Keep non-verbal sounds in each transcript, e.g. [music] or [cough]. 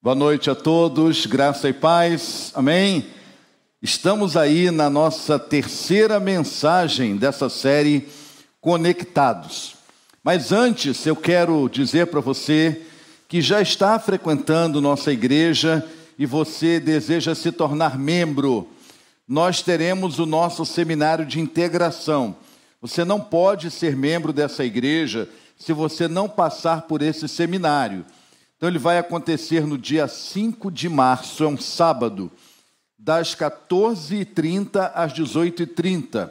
Boa noite a todos, graça e paz, amém? Estamos aí na nossa terceira mensagem dessa série Conectados. Mas antes eu quero dizer para você que já está frequentando nossa igreja e você deseja se tornar membro, nós teremos o nosso seminário de integração. Você não pode ser membro dessa igreja se você não passar por esse seminário. Então, ele vai acontecer no dia 5 de março, é um sábado, das 14h30 às 18h30.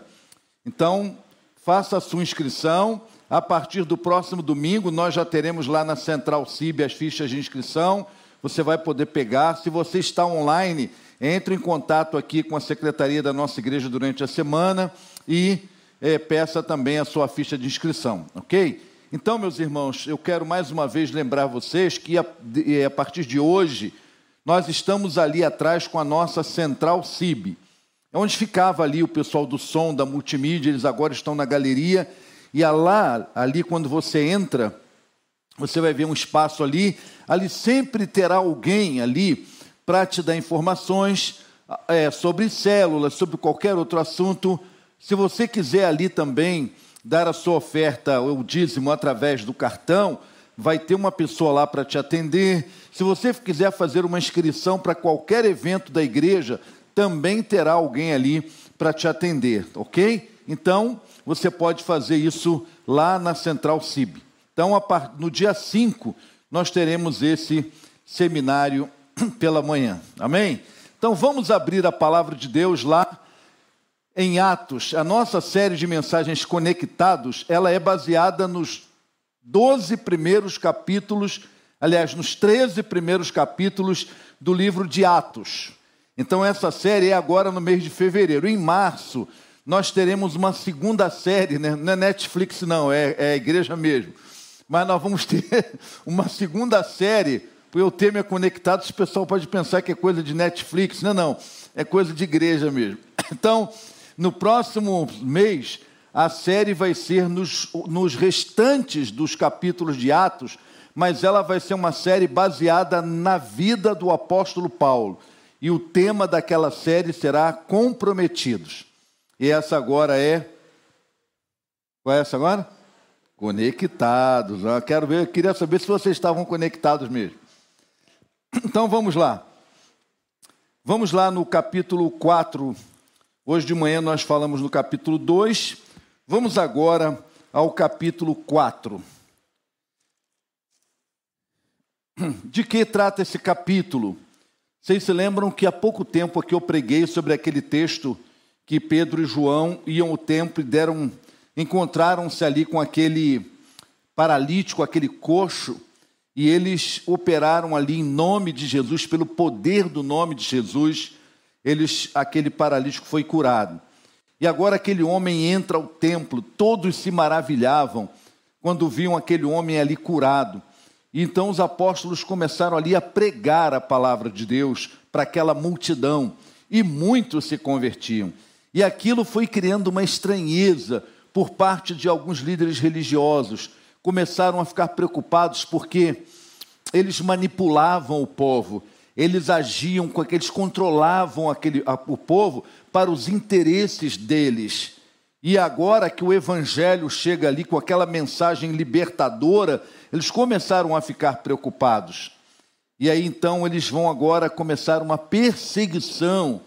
Então, faça a sua inscrição. A partir do próximo domingo, nós já teremos lá na Central CIB as fichas de inscrição. Você vai poder pegar. Se você está online, entre em contato aqui com a secretaria da nossa igreja durante a semana e é, peça também a sua ficha de inscrição, ok? Então, meus irmãos, eu quero mais uma vez lembrar vocês que a, a partir de hoje nós estamos ali atrás com a nossa central CIB, onde ficava ali o pessoal do som, da multimídia, eles agora estão na galeria, e lá, ali quando você entra, você vai ver um espaço ali, ali sempre terá alguém ali para te dar informações é, sobre células, sobre qualquer outro assunto. Se você quiser ali também dar a sua oferta, o dízimo, através do cartão, vai ter uma pessoa lá para te atender. Se você quiser fazer uma inscrição para qualquer evento da igreja, também terá alguém ali para te atender, ok? Então, você pode fazer isso lá na Central CIB. Então, no dia 5, nós teremos esse seminário [clears throat] pela manhã, amém? Então, vamos abrir a palavra de Deus lá em Atos, a nossa série de mensagens conectados, ela é baseada nos 12 primeiros capítulos, aliás, nos 13 primeiros capítulos do livro de Atos. Então essa série é agora no mês de fevereiro. Em março, nós teremos uma segunda série, né? não é Netflix não, é, é igreja mesmo. Mas nós vamos ter [laughs] uma segunda série, porque o tema é conectado, o pessoal pode pensar que é coisa de Netflix. Não, não, é coisa de igreja mesmo. [coughs] Então, no próximo mês, a série vai ser nos, nos restantes dos capítulos de Atos, mas ela vai ser uma série baseada na vida do apóstolo Paulo. E o tema daquela série será Comprometidos. E essa agora é. Qual é essa agora? Conectados. Eu quero ver, eu queria saber se vocês estavam conectados mesmo. Então vamos lá. Vamos lá no capítulo 4 Hoje de manhã nós falamos no capítulo 2, vamos agora ao capítulo 4. [clears throat] De que trata esse capítulo? Vocês se lembram que há pouco tempo aqui eu preguei sobre aquele texto que Pedro e João iam ao templo e deram, encontraram-se ali com aquele paralítico, aquele coxo, e eles operaram ali em nome de Jesus, pelo poder do nome de Jesus, eles, aquele paralítico foi curado. E agora aquele homem entra ao templo, todos se maravilhavam quando viam aquele homem ali curado. E então os apóstolos começaram ali a pregar a palavra de Deus para aquela multidão, e muitos se convertiam. E aquilo foi criando uma estranheza por parte de alguns líderes religiosos. Começaram a ficar preocupados porque eles manipulavam o povo eles agiam com eles controlavam aquele, a, o povo para os interesses deles. E agora que o evangelho chega ali com aquela mensagem libertadora, eles começaram a ficar preocupados. E aí então eles vão agora começar uma perseguição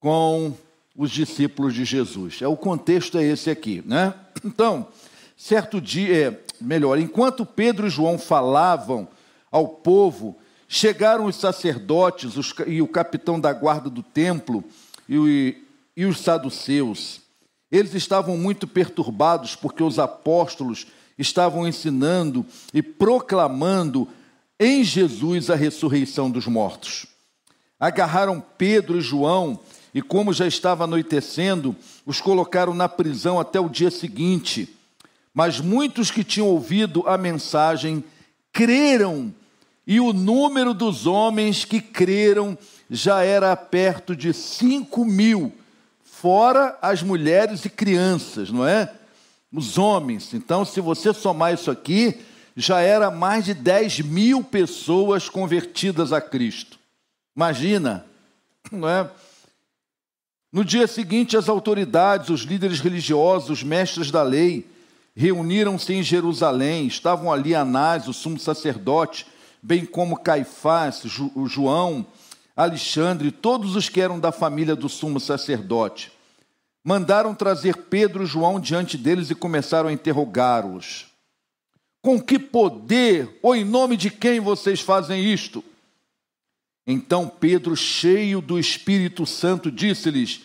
com os discípulos de Jesus. É o contexto é esse aqui, né? Então, certo dia, é, melhor, enquanto Pedro e João falavam ao povo, Chegaram os sacerdotes os, e o capitão da guarda do templo e, e os saduceus. Eles estavam muito perturbados porque os apóstolos estavam ensinando e proclamando em Jesus a ressurreição dos mortos. Agarraram Pedro e João e, como já estava anoitecendo, os colocaram na prisão até o dia seguinte. Mas muitos que tinham ouvido a mensagem creram e o número dos homens que creram já era perto de 5 mil, fora as mulheres e crianças, não é? Os homens. Então, se você somar isso aqui, já era mais de 10 mil pessoas convertidas a Cristo. Imagina, não é? No dia seguinte, as autoridades, os líderes religiosos, os mestres da lei, reuniram-se em Jerusalém. Estavam ali Anás, o sumo sacerdote, bem como Caifás, João, Alexandre, todos os que eram da família do sumo sacerdote. Mandaram trazer Pedro e João diante deles e começaram a interrogá-los. Com que poder ou em nome de quem vocês fazem isto? Então Pedro, cheio do Espírito Santo, disse-lhes: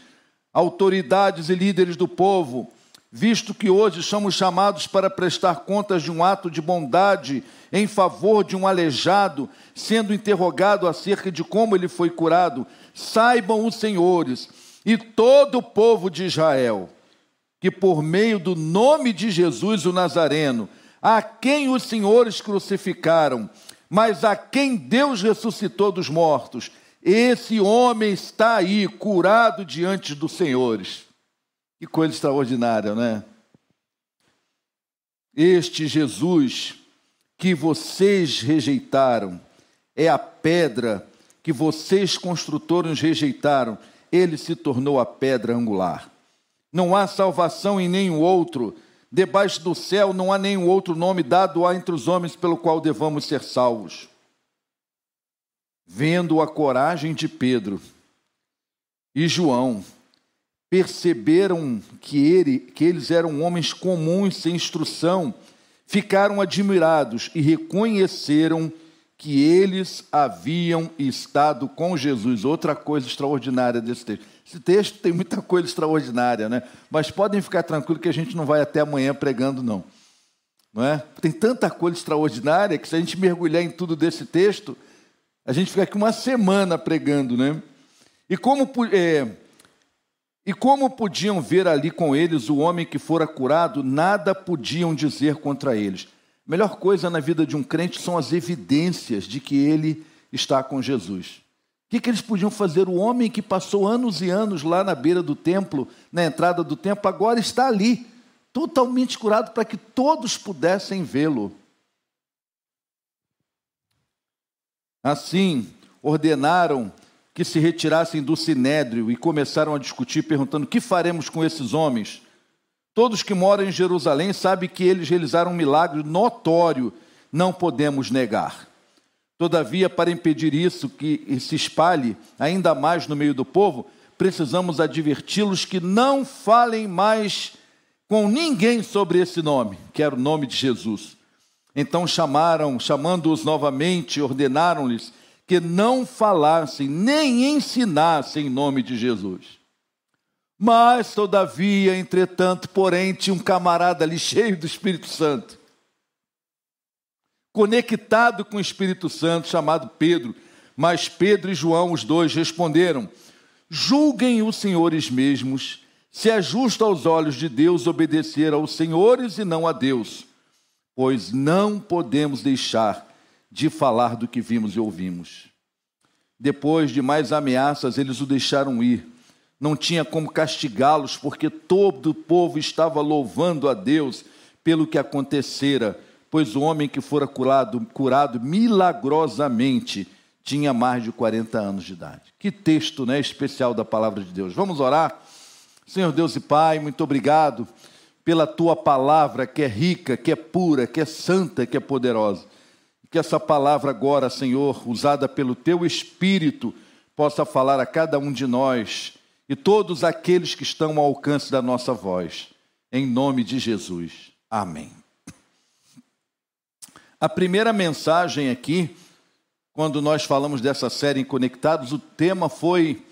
Autoridades e líderes do povo, visto que hoje somos chamados para prestar contas de um ato de bondade em favor de um aleijado, sendo interrogado acerca de como ele foi curado, saibam os senhores e todo o povo de Israel que por meio do nome de Jesus o Nazareno, a quem os senhores crucificaram, mas a quem Deus ressuscitou dos mortos, esse homem está aí curado diante dos senhores. Que coisa extraordinária, né? Este Jesus que vocês rejeitaram é a pedra que vocês construtores rejeitaram, ele se tornou a pedra angular. Não há salvação em nenhum outro, debaixo do céu não há nenhum outro nome dado entre os homens pelo qual devamos ser salvos. Vendo a coragem de Pedro e João, perceberam que, ele, que eles eram homens comuns, sem instrução, ficaram admirados e reconheceram que eles haviam estado com Jesus. Outra coisa extraordinária desse texto. Esse texto tem muita coisa extraordinária, né? Mas podem ficar tranquilos que a gente não vai até amanhã pregando, não. Não é? Tem tanta coisa extraordinária que se a gente mergulhar em tudo desse texto, a gente fica aqui uma semana pregando, né? E como é, e como podiam ver ali com eles o homem que fora curado, nada podiam dizer contra eles. Melhor coisa na vida de um crente são as evidências de que ele está com Jesus. O que, que eles podiam fazer? O homem que passou anos e anos lá na beira do templo, na entrada do templo, agora está ali, totalmente curado, para que todos pudessem vê-lo. Assim, ordenaram que se retirassem do sinédrio e começaram a discutir, perguntando: que faremos com esses homens? Todos que moram em Jerusalém sabem que eles realizaram um milagre notório, não podemos negar. Todavia, para impedir isso que se espalhe ainda mais no meio do povo, precisamos adverti-los que não falem mais com ninguém sobre esse nome, que era o nome de Jesus. Então chamaram, chamando-os novamente, ordenaram-lhes que não falassem nem ensinassem em nome de Jesus. Mas, todavia, entretanto, porém, tinha um camarada ali cheio do Espírito Santo, conectado com o Espírito Santo, chamado Pedro. Mas Pedro e João, os dois, responderam: Julguem os senhores mesmos, se é justo aos olhos de Deus obedecer aos senhores e não a Deus, pois não podemos deixar de falar do que vimos e ouvimos. Depois de mais ameaças, eles o deixaram ir. Não tinha como castigá-los, porque todo o povo estava louvando a Deus pelo que acontecera, pois o homem que fora curado, curado milagrosamente tinha mais de 40 anos de idade. Que texto né, especial da palavra de Deus. Vamos orar? Senhor Deus e Pai, muito obrigado pela tua palavra que é rica, que é pura, que é santa, que é poderosa. Que essa palavra agora, Senhor, usada pelo teu Espírito, possa falar a cada um de nós e todos aqueles que estão ao alcance da nossa voz. Em nome de Jesus. Amém. A primeira mensagem aqui, quando nós falamos dessa série em Conectados, o tema foi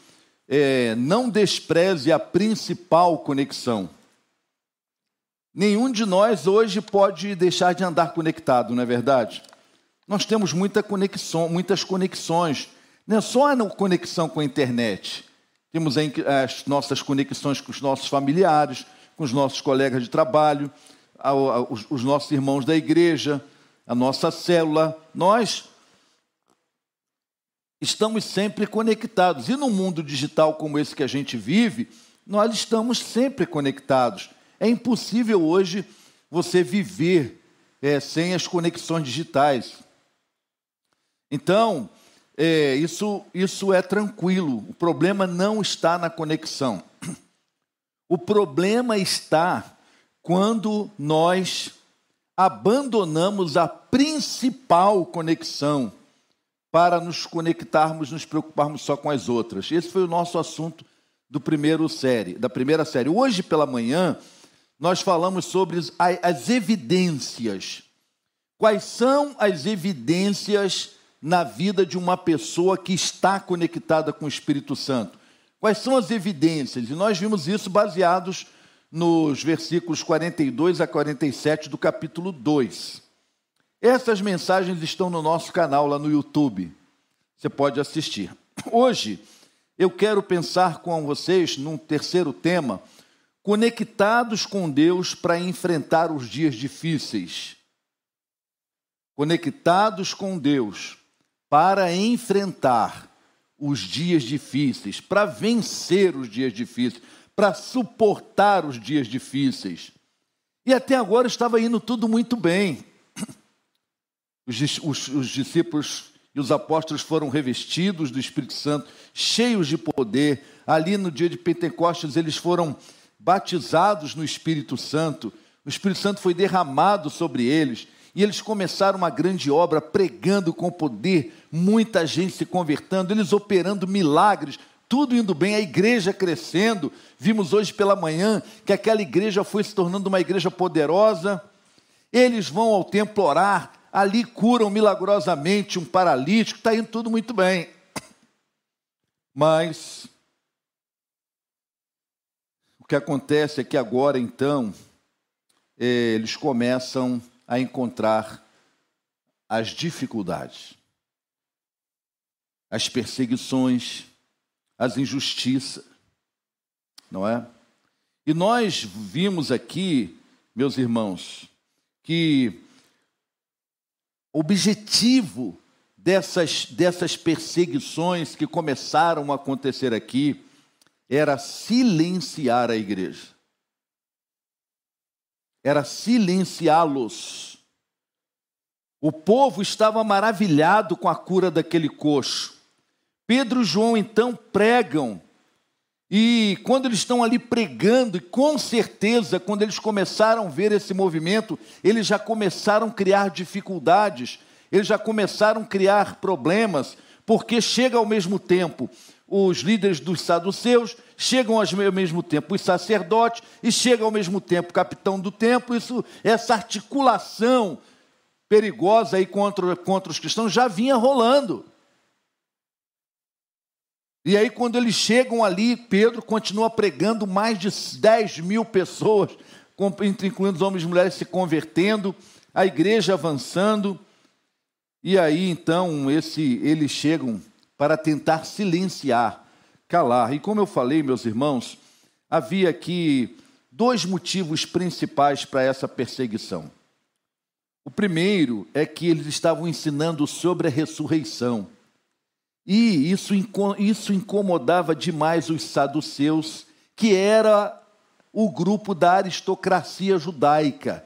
é, não despreze a principal conexão. Nenhum de nós hoje pode deixar de andar conectado, não é verdade? Nós temos muita conexão, muitas conexões, não é só a conexão com a internet. Temos as nossas conexões com os nossos familiares, com os nossos colegas de trabalho, os nossos irmãos da igreja, a nossa célula. Nós estamos sempre conectados. E no mundo digital como esse que a gente vive, nós estamos sempre conectados. É impossível hoje você viver é, sem as conexões digitais. Então, é, isso, isso é tranquilo. O problema não está na conexão. O problema está quando nós abandonamos a principal conexão para nos conectarmos, nos preocuparmos só com as outras. Esse foi o nosso assunto do primeiro série, da primeira série. Hoje pela manhã nós falamos sobre as, as evidências. Quais são as evidências na vida de uma pessoa que está conectada com o Espírito Santo? Quais são as evidências? E nós vimos isso baseados nos versículos 42 a 47 do capítulo 2. Essas mensagens estão no nosso canal lá no YouTube. Você pode assistir. Hoje eu quero pensar com vocês num terceiro tema, conectados com Deus para enfrentar os dias difíceis. Conectados com Deus para enfrentar os dias difíceis, para vencer os dias difíceis, para suportar os dias difíceis. E até agora estava indo tudo muito bem. Os, os, os, discípulos e os apóstolos foram revestidos do Espírito Santo, cheios de poder. Ali no dia de Pentecostes, eles foram batizados no Espírito Santo. O Espírito Santo foi derramado sobre eles. E eles começaram uma grande obra, pregando com poder, muita gente se convertendo, eles operando milagres, tudo indo bem, a igreja crescendo. Vimos hoje pela manhã que aquela igreja foi se tornando uma igreja poderosa. Eles vão ao templo orar, ali curam milagrosamente um paralítico, está indo tudo muito bem. Mas o que acontece é que agora, então, eh, eles começam a encontrar as dificuldades, as perseguições, as injustiças, não é? E nós vimos aqui, meus irmãos, que o objetivo dessas, dessas perseguições que começaram a acontecer aqui era silenciar a igreja era silenciá-los. O povo estava maravilhado com a cura daquele coxo. Pedro e João então pregam, e quando eles estão ali pregando, e com certeza, quando eles começaram a ver esse movimento, eles já começaram a criar dificuldades, eles já começaram a criar problemas, porque chega ao mesmo tempo os líderes dos saduceus, chegam ao mesmo tempo os sacerdotes e chega ao mesmo tempo o capitão do templo. Isso, essa articulação perigosa aí contra, contra os cristãos já vinha rolando. E aí, quando eles chegam ali, Pedro continua pregando, mais de 10 mil pessoas, incluindo os homens e mulheres, se convertendo, a igreja avançando. E aí, então, esse, eles chegam para tentar silenciar, calar. E como eu falei, meus irmãos, havia aqui dois motivos principais para essa perseguição. O primeiro é que eles estavam ensinando sobre a ressurreição. E isso, isso incomodava demais os saduceus, que era o grupo da aristocracia judaica.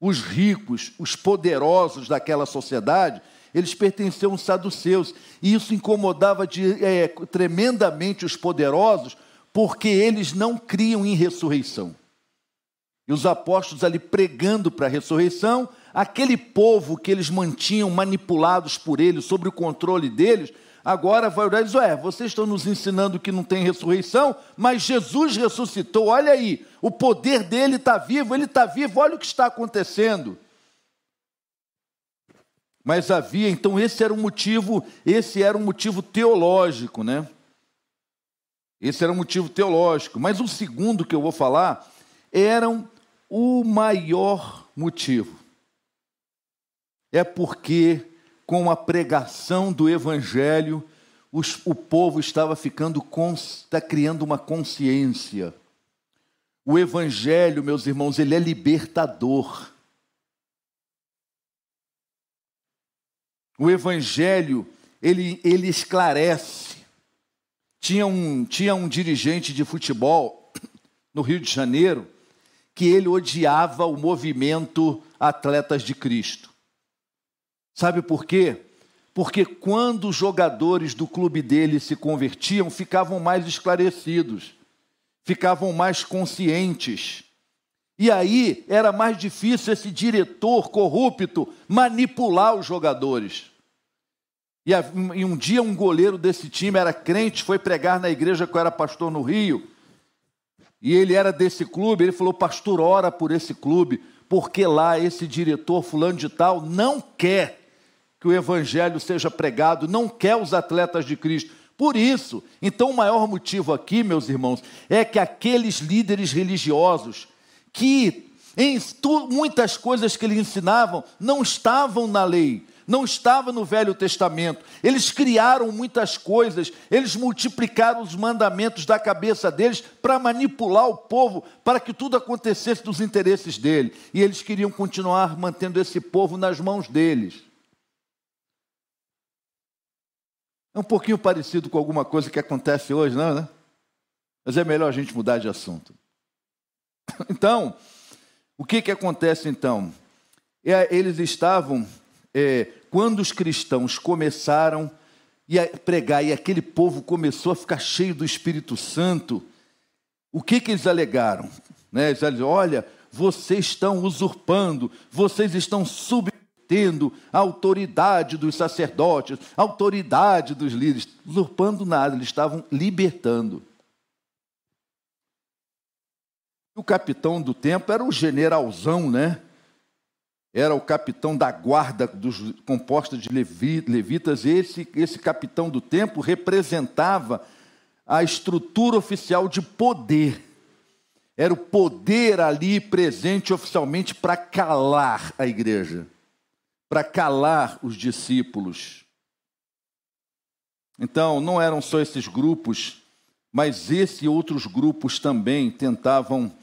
Os ricos, os poderosos daquela sociedade, eles pertenciam aos saduceus, e isso incomodava de, é, tremendamente os poderosos, porque eles não criam em ressurreição. E os apóstolos ali pregando para a ressurreição, aquele povo que eles mantinham manipulados por eles, sob o controle deles, agora vai olhar e diz: Ué, vocês estão nos ensinando que não tem ressurreição, mas Jesus ressuscitou, olha aí, o poder dele está vivo, ele está vivo, olha o que está acontecendo. Mas havia, então esse era um motivo, esse era um motivo teológico, né? Esse era um motivo teológico. Mas o segundo que eu vou falar eram o maior motivo. É porque com a pregação do evangelho, os, o povo estava ficando está criando uma consciência. O evangelho, meus irmãos, ele é libertador. O Evangelho, ele, ele esclarece. Tinha um, tinha um dirigente de futebol no Rio de Janeiro que ele odiava o movimento Atletas de Cristo. Sabe por quê? Porque quando os jogadores do clube dele se convertiam, ficavam mais esclarecidos, ficavam mais conscientes. E aí era mais difícil esse diretor corrupto manipular os jogadores. E um dia um goleiro desse time era crente, foi pregar na igreja que eu era pastor no Rio. E ele era desse clube, ele falou: "Pastor, ora por esse clube, porque lá esse diretor fulano de tal não quer que o evangelho seja pregado, não quer os atletas de Cristo. Por isso, então o maior motivo aqui, meus irmãos, é que aqueles líderes religiosos que em muitas coisas que eles ensinavam não estavam na lei, não estava no Velho Testamento. Eles criaram muitas coisas, eles multiplicaram os mandamentos da cabeça deles para manipular o povo, para que tudo acontecesse dos interesses dele. E eles queriam continuar mantendo esse povo nas mãos deles. É um pouquinho parecido com alguma coisa que acontece hoje, não, né? Mas é melhor a gente mudar de assunto. [coughs] Então, o que, que acontece então? É, eles estavam, é, quando os cristãos começaram a pregar e aquele povo começou a ficar cheio do Espírito Santo, o que, que eles alegaram? Né? Eles alegaram, olha, vocês estão usurpando, vocês estão submetendo a autoridade dos sacerdotes, a autoridade dos líderes, usurpando nada, eles estavam libertando. O capitão do templo era o generalzão, né? Era o capitão da guarda dos, composta de levitas. Esse, esse capitão do templo representava a estrutura oficial de poder. Era o poder ali presente oficialmente para calar a igreja, para calar os discípulos. Então, não eram só esses grupos, mas esses e outros grupos também tentavam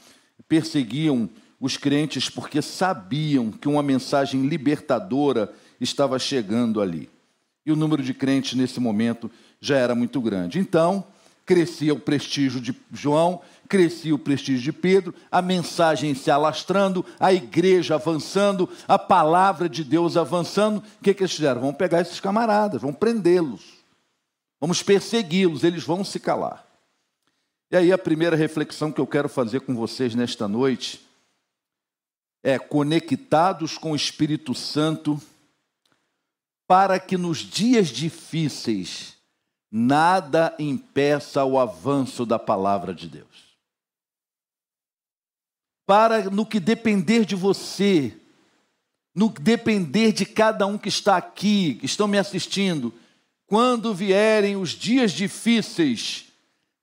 perseguiam os crentes porque sabiam que uma mensagem libertadora estava chegando ali. E o número de crentes nesse momento já era muito grande. Então, crescia o prestígio de João, crescia o prestígio de Pedro, a mensagem se alastrando, a igreja avançando, a palavra de Deus avançando. O que, que eles fizeram? Vamos pegar esses camaradas, vamos prendê-los, vamos persegui-los, eles vão se calar. E aí a primeira reflexão que eu quero fazer com vocês nesta noite é conectados com o Espírito Santo para que nos dias difíceis nada impeça o avanço da palavra de Deus. Para no que depender de você, no que depender de cada um que está aqui, que estão me assistindo, quando vierem os dias difíceis,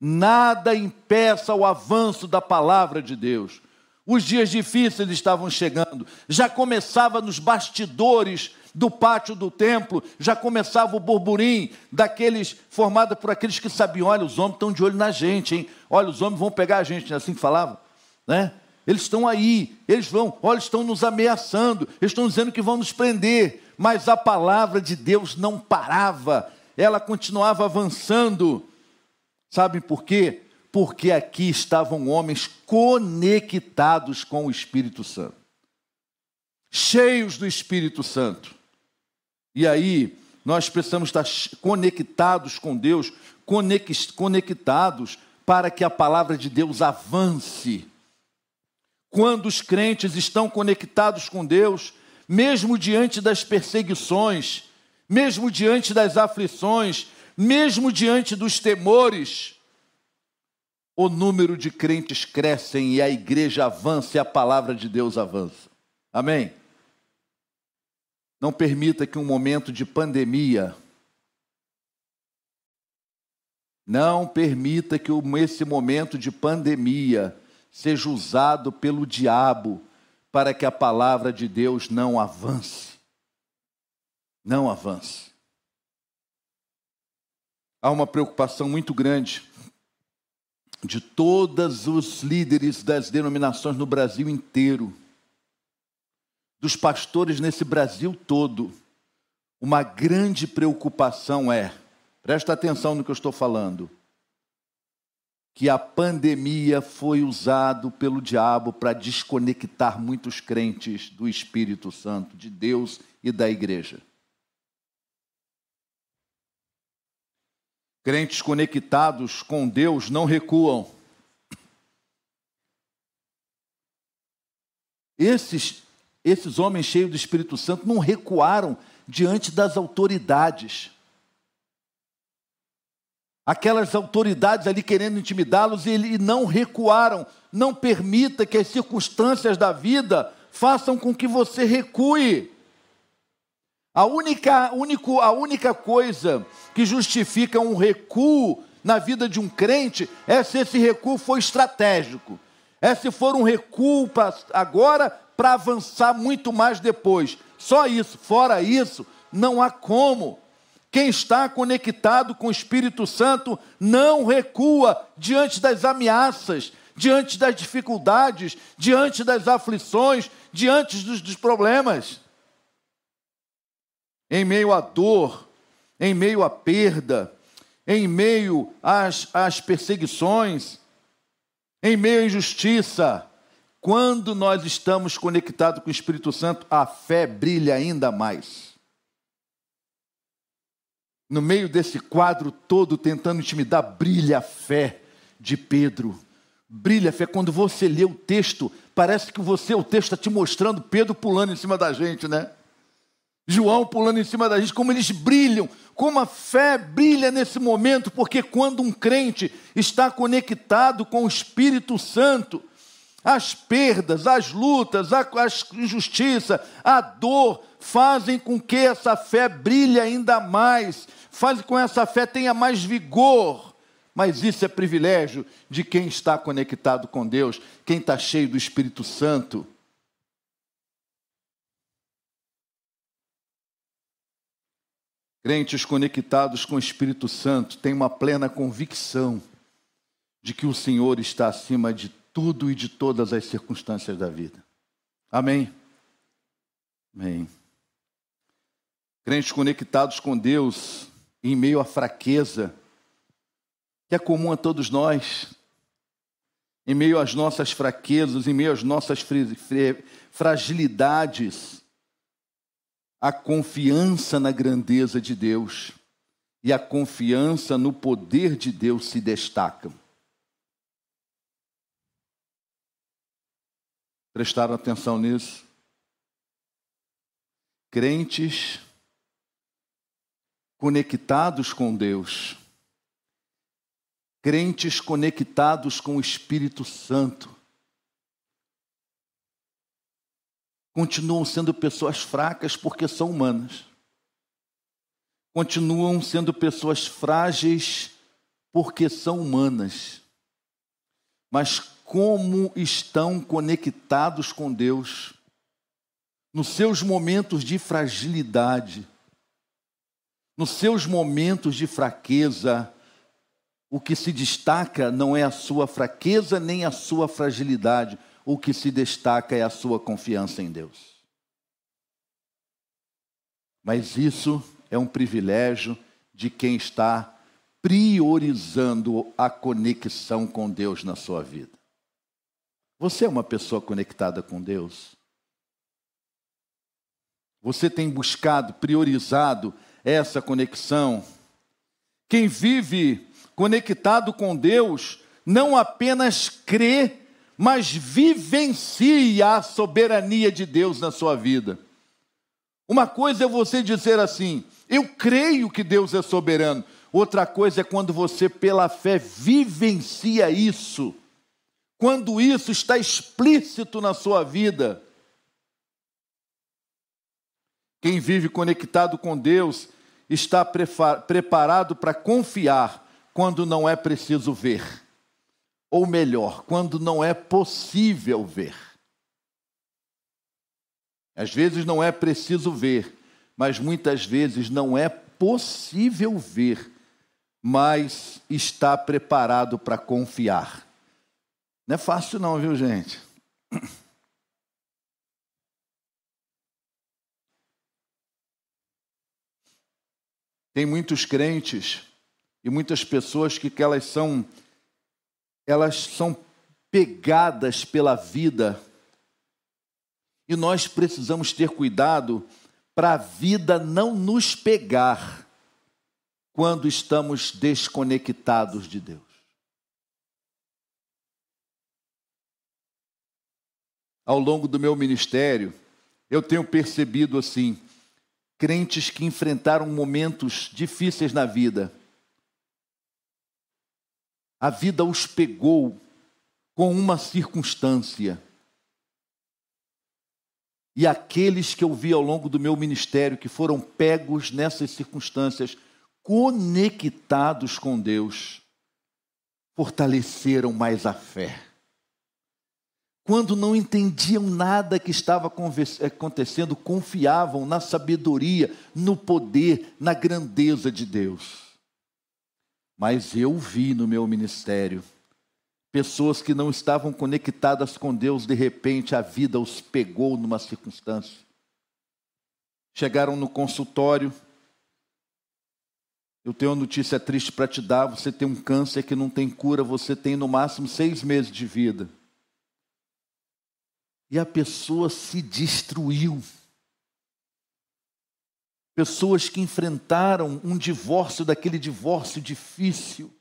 nada impeça o avanço da palavra de Deus. Os dias difíceis estavam chegando, já começava nos bastidores do pátio do templo, já começava o burburinho daqueles formado por aqueles que sabiam, olha, os homens estão de olho na gente, hein? Olha, os homens vão pegar a gente, assim que falava, né? Eles estão aí, eles vão, olha, estão nos ameaçando, eles estão dizendo que vão nos prender, mas a palavra de Deus não parava, ela continuava avançando. Sabem por quê? Porque aqui estavam homens conectados com o Espírito Santo, cheios do Espírito Santo. E aí, nós precisamos estar conectados com Deus, conectados para que a palavra de Deus avance. Quando os crentes estão conectados com Deus, mesmo diante das perseguições, mesmo diante das aflições, mesmo diante dos temores, o número de crentes crescem e a igreja avança e a palavra de Deus avança. Amém? Não permita que um momento de pandemia, não permita que esse momento de pandemia seja usado pelo diabo para que a palavra de Deus não avance. Não avance há uma preocupação muito grande de todos os líderes das denominações no Brasil inteiro, dos pastores nesse Brasil todo. Uma grande preocupação é, presta atenção no que eu estou falando, que a pandemia foi usado pelo diabo para desconectar muitos crentes do Espírito Santo, de Deus e da igreja. Crentes conectados com Deus não recuam. Esses, esses homens cheios do Espírito Santo não recuaram diante das autoridades aquelas autoridades ali querendo intimidá-los e, não recuaram. Não permita que as circunstâncias da vida façam com que você recue. A única, único, a única coisa que justifica um recuo na vida de um crente é se esse recuo for estratégico. É se for um recuo pra, agora para avançar muito mais depois. Só isso. Fora isso, não há como. Quem está conectado com o Espírito Santo não recua diante das ameaças, diante das dificuldades, diante das aflições, diante dos, dos problemas. Em meio à dor, em meio à perda, em meio às, às perseguições, em meio à injustiça, quando nós estamos conectados com o Espírito Santo, a fé brilha ainda mais no meio desse quadro todo, tentando intimidar, brilha a fé de Pedro. Brilha a fé. Quando você lê o texto, parece que você, o texto está te mostrando Pedro pulando em cima da gente, né? João pulando em cima da gente, como eles brilham, como a fé brilha nesse momento, porque quando um crente está conectado com o Espírito Santo, as perdas, as lutas, a, injustiça, a dor fazem com que essa fé brilhe ainda mais, faz com que essa fé tenha mais vigor. Mas isso é privilégio de quem está conectado com Deus, quem está cheio do Espírito Santo. Crentes conectados com o Espírito Santo têm uma plena convicção de que o Senhor está acima de tudo e de todas as circunstâncias da vida. Amém? Amém. Crentes conectados com Deus em meio à fraqueza, que é comum a todos nós, em meio às nossas fraquezas, em meio às nossas fragilidades, a confiança na grandeza de Deus e a confiança no poder de Deus se destacam. Prestaram atenção nisso? Crentes conectados com Deus, crentes conectados com o Espírito Santo, continuam sendo pessoas fracas porque são humanas, continuam sendo pessoas frágeis porque são humanas, mas como estão conectados com Deus, nos seus momentos de fragilidade, nos seus momentos de fraqueza, o que se destaca não é a sua fraqueza nem a sua fragilidade, o que se destaca é a sua confiança em Deus. Mas isso é um privilégio de quem está priorizando a conexão com Deus na sua vida. Você é uma pessoa conectada com Deus? Você tem buscado, priorizado essa conexão. Quem vive conectado com Deus não apenas crê, mas vivencia a soberania de Deus na sua vida. Uma coisa é você dizer assim: eu creio que Deus é soberano. Outra coisa é quando você, pela fé, vivencia isso. Quando isso está explícito na sua vida. Quem vive conectado com Deus está preparado para confiar quando não é preciso ver. Ou melhor, quando não é possível ver. Às vezes não é preciso ver, mas muitas vezes não é possível ver, mas está preparado para confiar. Não é fácil, não, viu, gente? Tem muitos crentes e muitas pessoas que, que elas são elas são pegadas pela vida e nós precisamos ter cuidado para a vida não nos pegar quando estamos desconectados de Deus. Ao longo do meu ministério, eu tenho percebido assim, crentes que enfrentaram momentos difíceis na vida. A vida os pegou com uma circunstância. E aqueles que eu vi ao longo do meu ministério que foram pegos nessas circunstâncias, conectados com Deus, fortaleceram mais a fé. Quando não entendiam nada que estava acontecendo, confiavam na sabedoria, no poder, na grandeza de Deus. Mas eu vi no meu ministério pessoas que não estavam conectadas com Deus, de repente a vida os pegou numa circunstância. Chegaram no consultório, eu tenho uma notícia triste para te dar: você tem um câncer que não tem cura, você tem no máximo seis meses de vida. E a pessoa se destruiu. Pessoas que enfrentaram um divórcio, daquele divórcio difícil,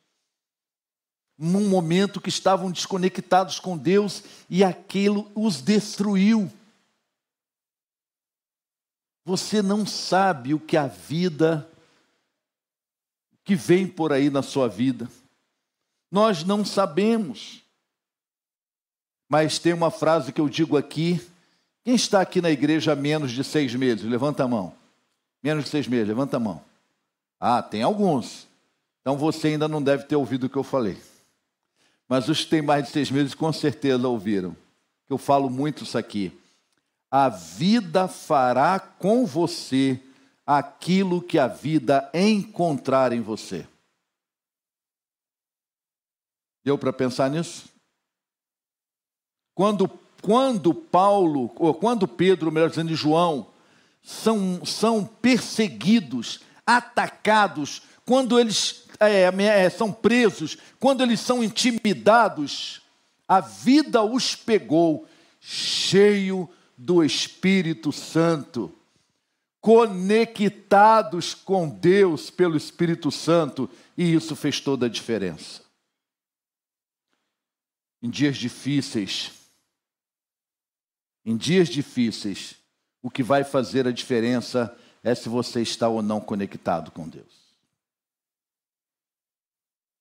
num momento que estavam desconectados com Deus e aquilo os destruiu. Você não sabe o que a vida que vem por aí na sua vida. Nós não sabemos. Mas tem uma frase que eu digo aqui. Quem está aqui na igreja há menos de seis meses? Levanta a mão. Menos de seis meses, levanta a mão. Ah, tem alguns. Então você ainda não deve ter ouvido o que eu falei. Mas os que têm mais de seis meses com certeza ouviram. Eu falo muito isso aqui. A vida fará com você aquilo que a vida encontrar em você. Deu para pensar nisso? Quando, quando Paulo, ou quando Pedro, melhor dizendo, João, são, são perseguidos, atacados, quando eles é, é, são presos, quando eles são intimidados, a vida os pegou cheio do Espírito Santo conectados com Deus pelo Espírito Santo, e isso fez toda a diferença. Em dias difíceis, em dias difíceis, o que vai fazer a diferença é se você está ou não conectado com Deus.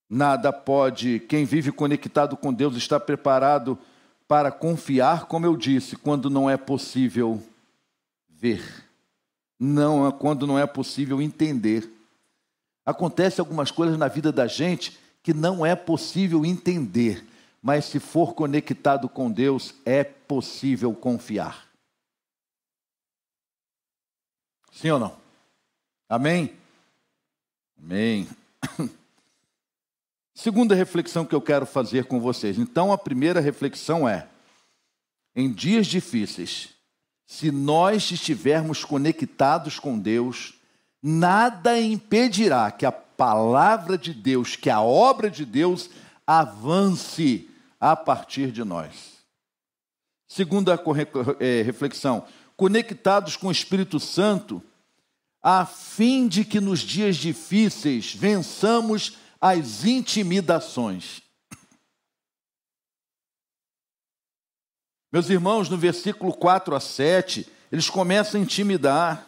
Nada pode, quem vive conectado com Deus está preparado para confiar, como eu disse, quando não é possível ver não quando não é possível entender. Acontece algumas coisas na vida da gente que não é possível entender, mas se for conectado com Deus, é possível confiar. Sim ou não? Amém? Amém. [coughs] Segunda reflexão que eu quero fazer com vocês. Então, a primeira reflexão é: em dias difíceis, se nós estivermos conectados com Deus, nada impedirá que a palavra de Deus, que a obra de Deus avance a partir de nós. Segunda é, reflexão, conectados com o Espírito Santo, a fim de que nos dias difíceis vençamos as intimidações. Meus irmãos, no versículo 4 a 7, eles começam a intimidar.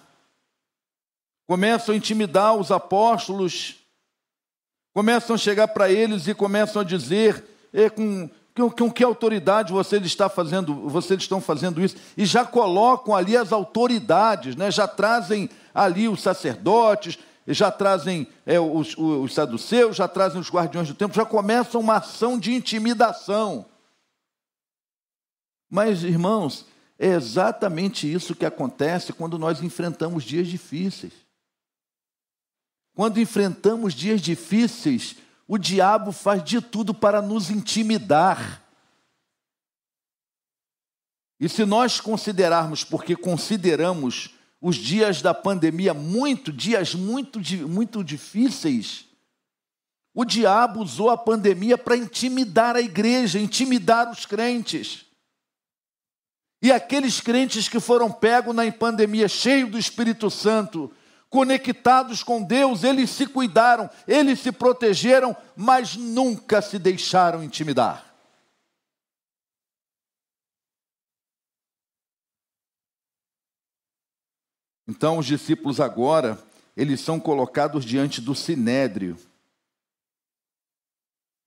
Começam a intimidar os apóstolos. Começam a chegar para eles e começam a dizer é, com, com, com que autoridade vocês, está fazendo, vocês estão fazendo isso. E já colocam ali as autoridades, né? já trazem ali os sacerdotes, já trazem é, os, os saduceus, já trazem os guardiões do templo, já começam uma ação de intimidação. Mas, irmãos, é exatamente isso que acontece quando nós enfrentamos dias difíceis. Quando enfrentamos dias difíceis, o diabo faz de tudo para nos intimidar. E se nós considerarmos, porque consideramos os dias da pandemia muito, dias muito, muito difíceis, O diabo usou a pandemia para intimidar a igreja, intimidar os crentes. E aqueles crentes que foram pegos na pandemia, cheios do Espírito Santo, conectados com Deus, eles se cuidaram, eles se protegeram, mas nunca se deixaram intimidar. Então os discípulos agora, eles são colocados diante do sinédrio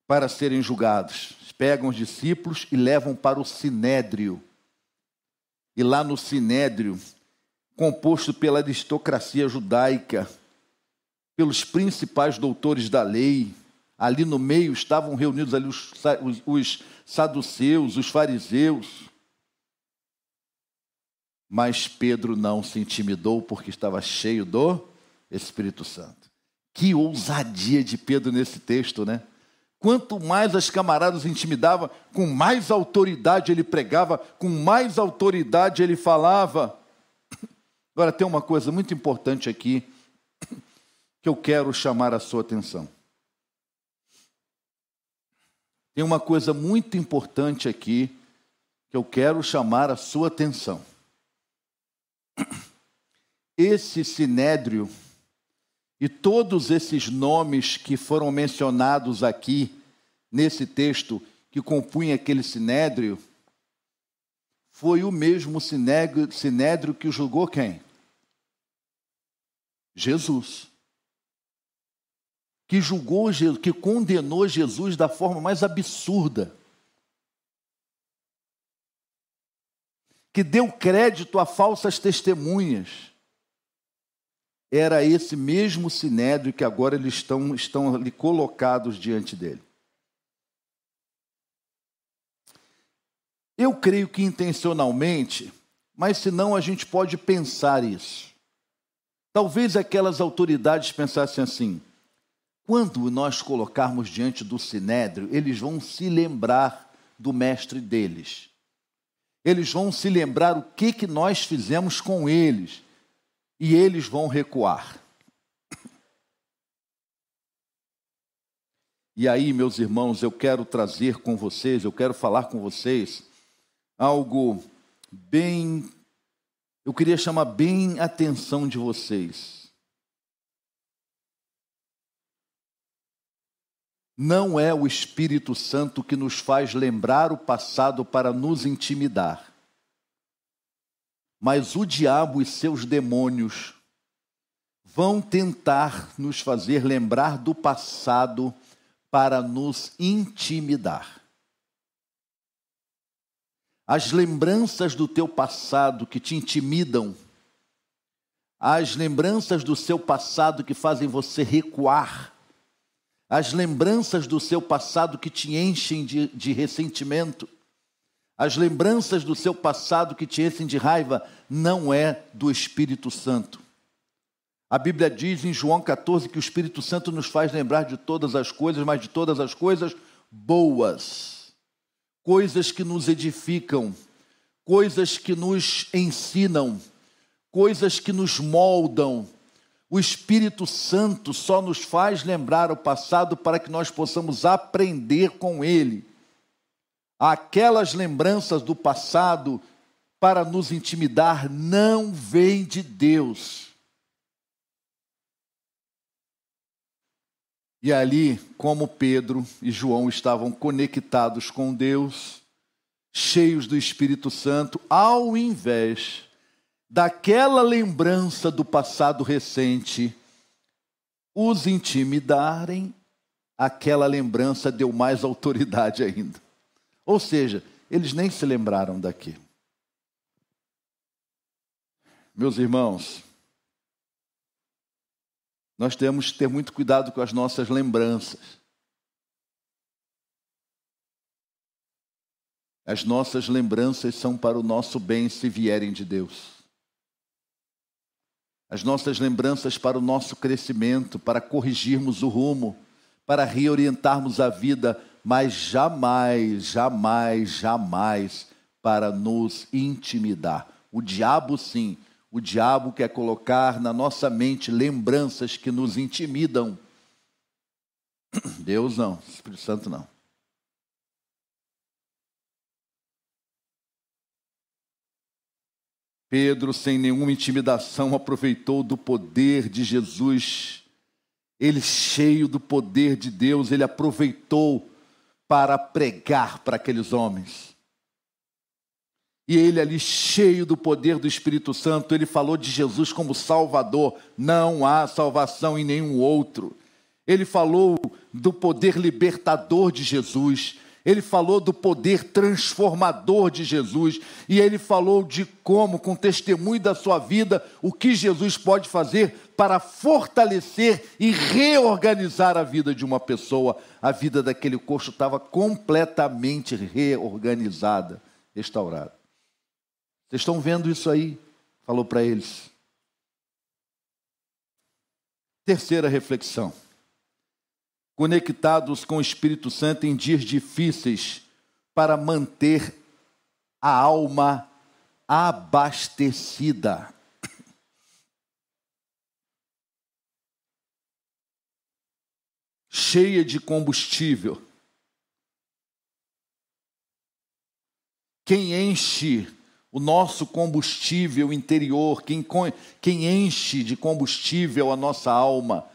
para serem julgados. Pegam os discípulos e levam para o sinédrio. E lá no sinédrio, composto pela aristocracia judaica, pelos principais doutores da lei, ali no meio estavam reunidos ali os, os, os saduceus, os fariseus, mas Pedro não se intimidou porque estava cheio do Espírito Santo. Que ousadia de Pedro nesse texto, né? Quanto mais as camaradas intimidavam, com mais autoridade ele pregava, com mais autoridade ele falava. Agora tem uma coisa muito importante aqui que eu quero chamar a sua atenção. Tem uma coisa muito importante aqui que eu quero chamar a sua atenção. Esse sinédrio e todos esses nomes que foram mencionados aqui nesse texto que compunha aquele sinédrio, foi o mesmo sinédrio, que julgou quem? Jesus. Que julgou, que condenou Jesus da forma mais absurda. Que deu crédito a falsas testemunhas era esse mesmo sinédrio que agora eles estão, estão ali colocados diante dele. Eu creio que intencionalmente, mas senão a gente pode pensar isso. Talvez aquelas autoridades pensassem assim: quando nós colocarmos diante do sinédrio, eles vão se lembrar do mestre deles. Eles vão se lembrar o que, que nós fizemos com eles e eles vão recuar. E aí, meus irmãos, eu quero trazer com vocês, eu quero falar com vocês algo bem, eu queria chamar bem a atenção de vocês. Não é o Espírito Santo que nos faz lembrar o passado para nos intimidar. Mas o diabo e seus demônios vão tentar nos fazer lembrar do passado para nos intimidar. As lembranças do teu passado que te intimidam, as lembranças do seu passado que fazem você recuar, as lembranças do seu passado que te enchem de, de ressentimento, as lembranças do seu passado que te enchem de raiva não é do Espírito Santo. A Bíblia diz em João 14 que o Espírito Santo nos faz lembrar de todas as coisas, mas de todas as coisas boas, coisas que nos edificam, coisas que nos ensinam, coisas que nos moldam. O Espírito Santo só nos faz lembrar o passado para que nós possamos aprender com ele aquelas lembranças do passado para nos intimidar não vem de Deus. E ali, como Pedro e João estavam conectados com Deus, cheios do Espírito Santo, ao invés daquela lembrança do passado recente os intimidarem, aquela lembrança deu mais autoridade ainda. Ou seja, eles nem se lembraram daquilo. Meus irmãos, nós temos que ter muito cuidado com as nossas lembranças. As nossas lembranças são para o nosso bem se vierem de Deus. As nossas lembranças para o nosso crescimento, para corrigirmos o rumo, para reorientarmos a vida mas jamais, jamais, jamais para nos intimidar. O diabo, sim, o diabo quer colocar na nossa mente lembranças que nos intimidam. Deus não, Espírito Santo não. Pedro, sem nenhuma intimidação, aproveitou do poder de Jesus. Ele, cheio do poder de Deus, ele aproveitou para pregar para aqueles homens. E ele ali, cheio do poder do Espírito Santo, ele falou de Jesus como Salvador. Não há salvação em nenhum outro. Ele falou do poder libertador de Jesus. Ele falou do poder transformador de Jesus. E ele falou de como, com testemunho da sua vida, o que Jesus pode fazer para fortalecer e reorganizar a vida de uma pessoa. A vida daquele coxo estava completamente reorganizada, restaurada. Vocês estão vendo isso aí? Falou para eles. Terceira reflexão. Conectados com o Espírito Santo em dias difíceis para manter a alma abastecida. [clears throat] Cheia de combustível. Quem enche o nosso combustível interior, quem, quem enche de combustível a nossa alma,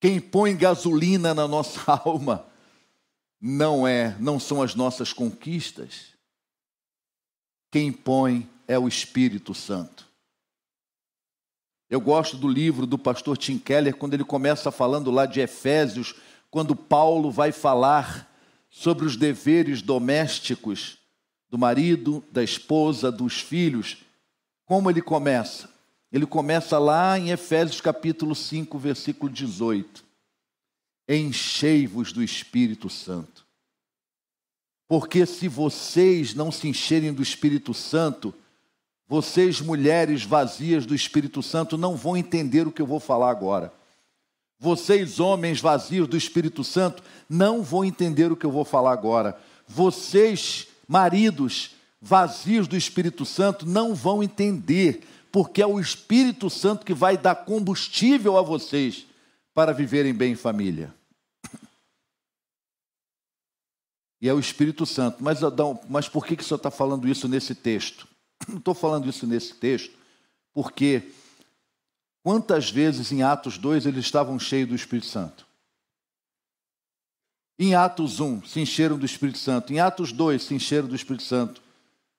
quem põe gasolina na nossa [laughs] alma, não é, não são as nossas conquistas. Quem põe é o Espírito Santo. Eu gosto do livro do pastor Tim Keller, quando ele começa falando lá de Efésios, quando Paulo vai falar sobre os deveres domésticos do marido, da esposa, dos filhos. Como ele começa? Ele começa lá em Efésios capítulo 5, versículo 18. Enchei-vos do Espírito Santo. Porque se vocês não se encherem do Espírito Santo, vocês, mulheres vazias do Espírito Santo, não vão entender o que eu vou falar agora. Vocês, homens vazios do Espírito Santo, não vão entender o que eu vou falar agora. Vocês, maridos vazios do Espírito Santo não vão entender, porque é o Espírito Santo que vai dar combustível a vocês para viverem bem em família. E é o Espírito Santo. Mas, Adão, mas por que, que o senhor está falando isso nesse texto? Não estou falando isso nesse texto, porque quantas vezes em Atos 2 eles estavam cheios do Espírito Santo? Em Atos 1, se encheram do Espírito Santo. Em Atos 2, se encheram do Espírito Santo.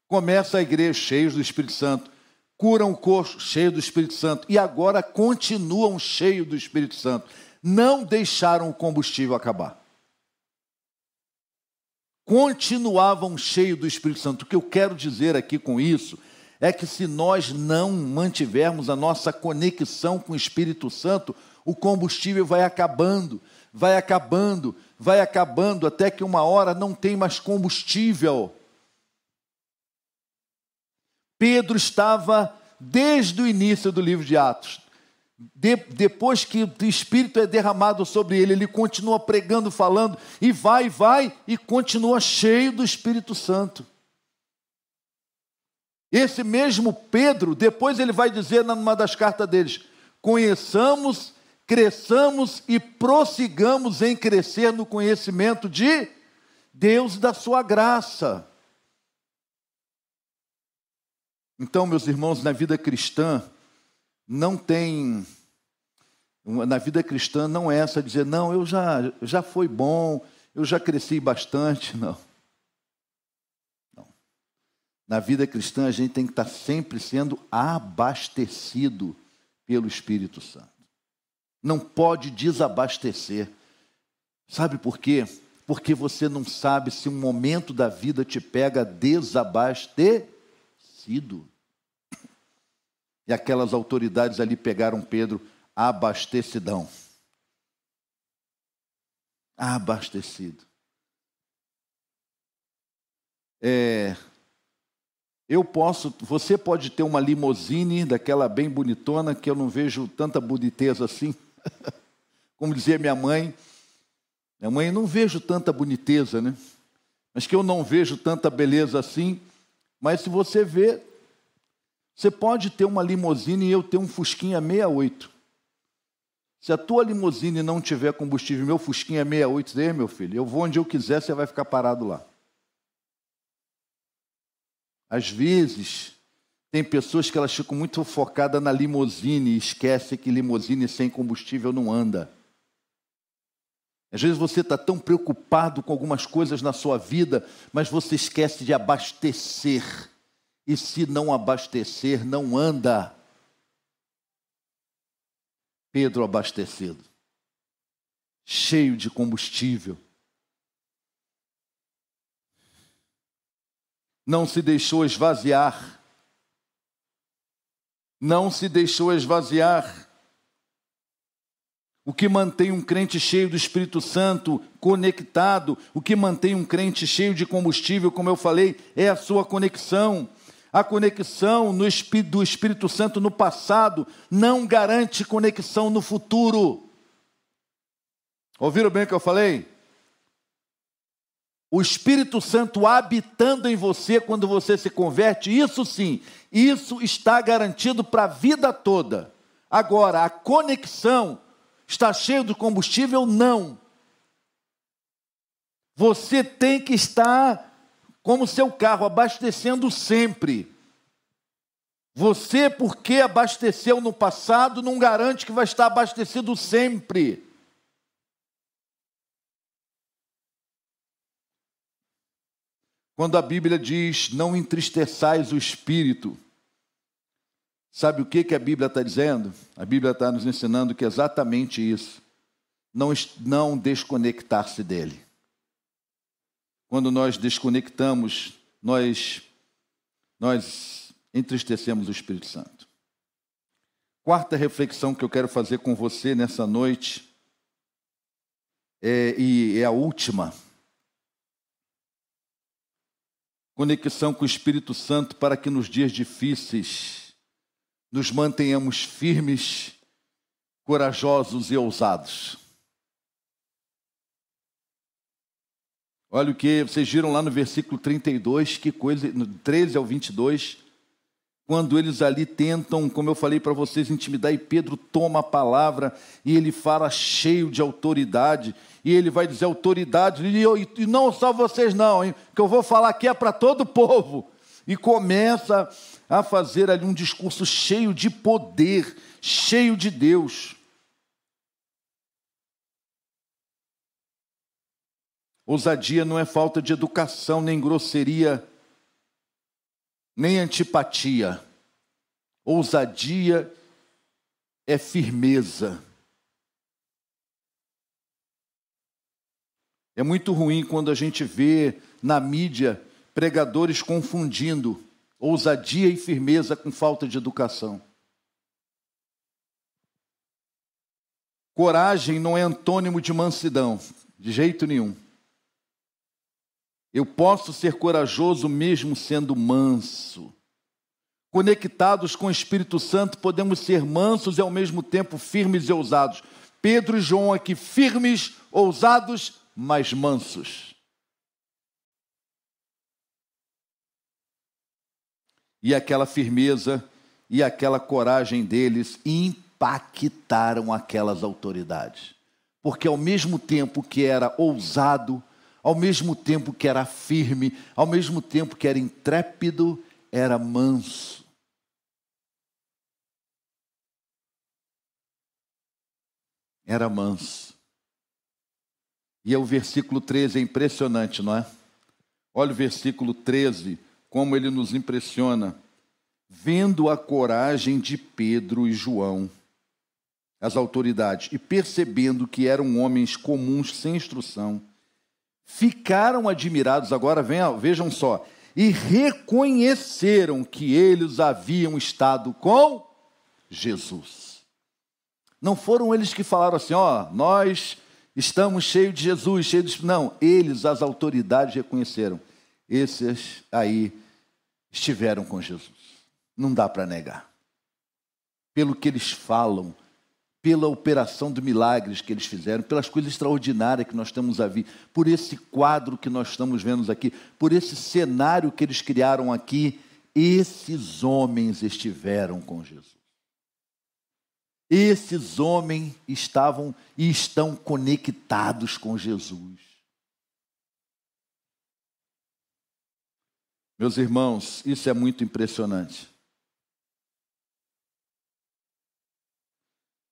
Começa a igreja cheios do Espírito Santo. Curam o coxo, cheio do Espírito Santo. E agora continuam cheios do Espírito Santo. Não deixaram o combustível acabar. Continuavam cheios do Espírito Santo. O que eu quero dizer aqui com isso é que se nós não mantivermos a nossa conexão com o Espírito Santo, o combustível vai acabando, vai acabando, vai acabando até que uma hora não tem mais combustível. Pedro estava desde o início do livro de Atos. De, depois que o Espírito é derramado sobre ele, ele continua pregando, falando, e vai, vai, e continua cheio do Espírito Santo. Esse mesmo Pedro, depois ele vai dizer numa das cartas deles: conheçamos cresçamos e prossigamos em crescer no conhecimento de Deus e da sua graça. Então, meus irmãos, na vida cristã, não tem. Na vida cristã não é essa dizer, não, eu já, já foi bom, eu já cresci bastante. [laughs] Não. não. Na vida cristã, a gente tem que estar sempre sendo abastecido pelo Espírito Santo não pode desabastecer. Sabe por quê? Porque você não sabe se um momento da vida te pega desabastecido. E aquelas autoridades ali pegaram Pedro abastecidão. Abastecido. É, eu posso, você pode ter uma limousine daquela bem bonitona que eu não vejo tanta boniteza assim. [laughs] Como dizia minha mãe, minha mãe, não vejo tanta boniteza, né? Mas que eu não vejo tanta beleza assim. Mas se você vê, você pode ter uma limusine e eu ter um Fusquinha 68. Se a tua limusine não tiver combustível, meu Fusquinha 68, é meu filho, eu vou onde eu quiser, você vai ficar parado lá. Às vezes, tem pessoas que elas ficam muito focadas na limusine e esquecem que limusine sem combustível não anda. Às vezes você está tão preocupado com algumas coisas na sua vida, mas você esquece de abastecer. E se não abastecer, não anda. Pedro abastecido, cheio de combustível. Não se deixou esvaziar. Não se deixou esvaziar. O que mantém um crente cheio do Espírito Santo, conectado, o que mantém um crente cheio de combustível, como eu falei, é a sua conexão. A conexão do Espírito Santo no passado não garante conexão no futuro. Ouviram bem o que eu falei? O Espírito Santo habitando em você quando você se converte, isso sim, isso está garantido para a vida toda. Agora, a conexão está cheio de combustível? Não. Você tem que estar como seu carro, abastecendo sempre. Você, porque abasteceu no passado, não garante que vai estar abastecido sempre. Quando a Bíblia diz, não entristeçais o espírito, sabe o que, que a Bíblia está dizendo? A Bíblia está nos ensinando que é exatamente isso. Não, não desconectar-se dele. Quando nós desconectamos, nós, nós entristecemos o Espírito Santo. Quarta reflexão que eu quero fazer com você nessa noite, é, e é a última. Conexão com o Espírito Santo para que nos dias difíceis nos mantenhamos firmes, corajosos e ousados. Olha o que vocês viram lá no versículo 32, que coisa, no 13 ao 22, quando eles ali tentam, como eu falei para vocês, intimidar, e Pedro toma a palavra e ele fala cheio de autoridade, e ele vai dizer autoridade, e, eu, e não só vocês não, hein, que eu vou falar aqui é para todo o povo, e começa a fazer ali um discurso cheio de poder, cheio de Deus. Ousadia não é falta de educação, nem grosseria, nem antipatia. Ousadia é firmeza. É muito ruim quando a gente vê na mídia pregadores confundindo ousadia e firmeza com falta de educação. Coragem não é antônimo de mansidão, de jeito nenhum. Eu posso ser corajoso mesmo sendo manso. Conectados com o Espírito Santo, podemos ser mansos e ao mesmo tempo firmes e ousados. Pedro e João aqui, firmes, ousados, mas mansos. E aquela firmeza e aquela coragem deles impactaram aquelas autoridades. Porque ao mesmo tempo que era ousado, ao mesmo tempo que era firme, ao mesmo tempo que era intrépido, era manso. Era manso. E é o versículo 13 é impressionante, não é? Olha o versículo 13, como ele nos impressiona. Vendo a coragem de Pedro e João, as autoridades, e percebendo que eram homens comuns sem instrução, ficaram admirados, agora vejam só, e reconheceram que eles haviam estado com Jesus. Não foram eles que falaram assim, ó, nós estamos cheios de Jesus, cheios de... Não, eles, as autoridades, reconheceram. Esses aí estiveram com Jesus. Não dá para negar. Pelo que eles falam, pela operação de milagres que eles fizeram, pelas coisas extraordinárias que nós estamos a ver, por esse quadro que nós estamos vendo aqui, por esse cenário que eles criaram aqui, esses homens estiveram com Jesus. Esses homens estavam e estão conectados com Jesus. Meus irmãos, isso é muito impressionante.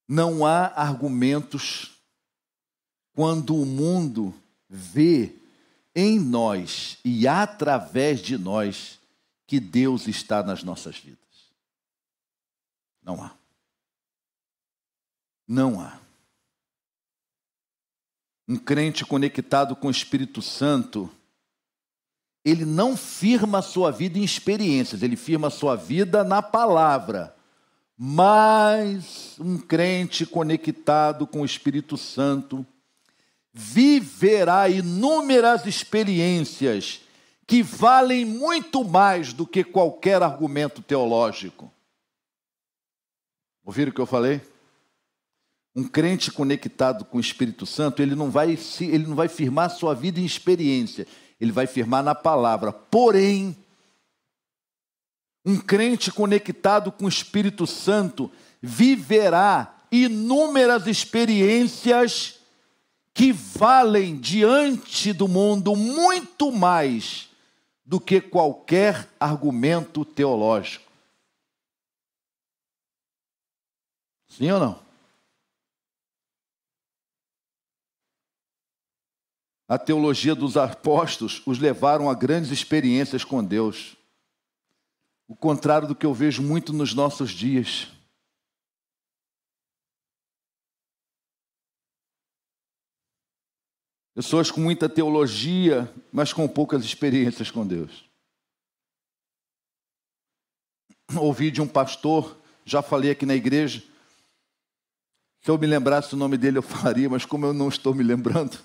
Não há argumentos quando o mundo vê em nós e através de nós que Deus está nas nossas vidas. Não há. Não há. Um crente conectado com o Espírito Santo, ele não firma a sua vida em experiências, ele firma a sua vida na palavra. Mas um crente conectado com o Espírito Santo viverá inúmeras experiências que valem muito mais do que qualquer argumento teológico. Ouviram o que eu falei? Um crente conectado com o Espírito Santo, ele não vai ele não vai firmar sua vida em experiência, ele vai firmar na palavra. Porém, um crente conectado com o Espírito Santo viverá inúmeras experiências que valem diante do mundo muito mais do que qualquer argumento teológico. Sim ou não? A teologia dos apóstolos os levaram a grandes experiências com Deus. O contrário do que eu vejo muito nos nossos dias. Pessoas com muita teologia, mas com poucas experiências com Deus. Ouvi de um pastor, já falei aqui na igreja, se eu me lembrasse o nome dele, eu [laughs] faria, mas como eu não estou me lembrando,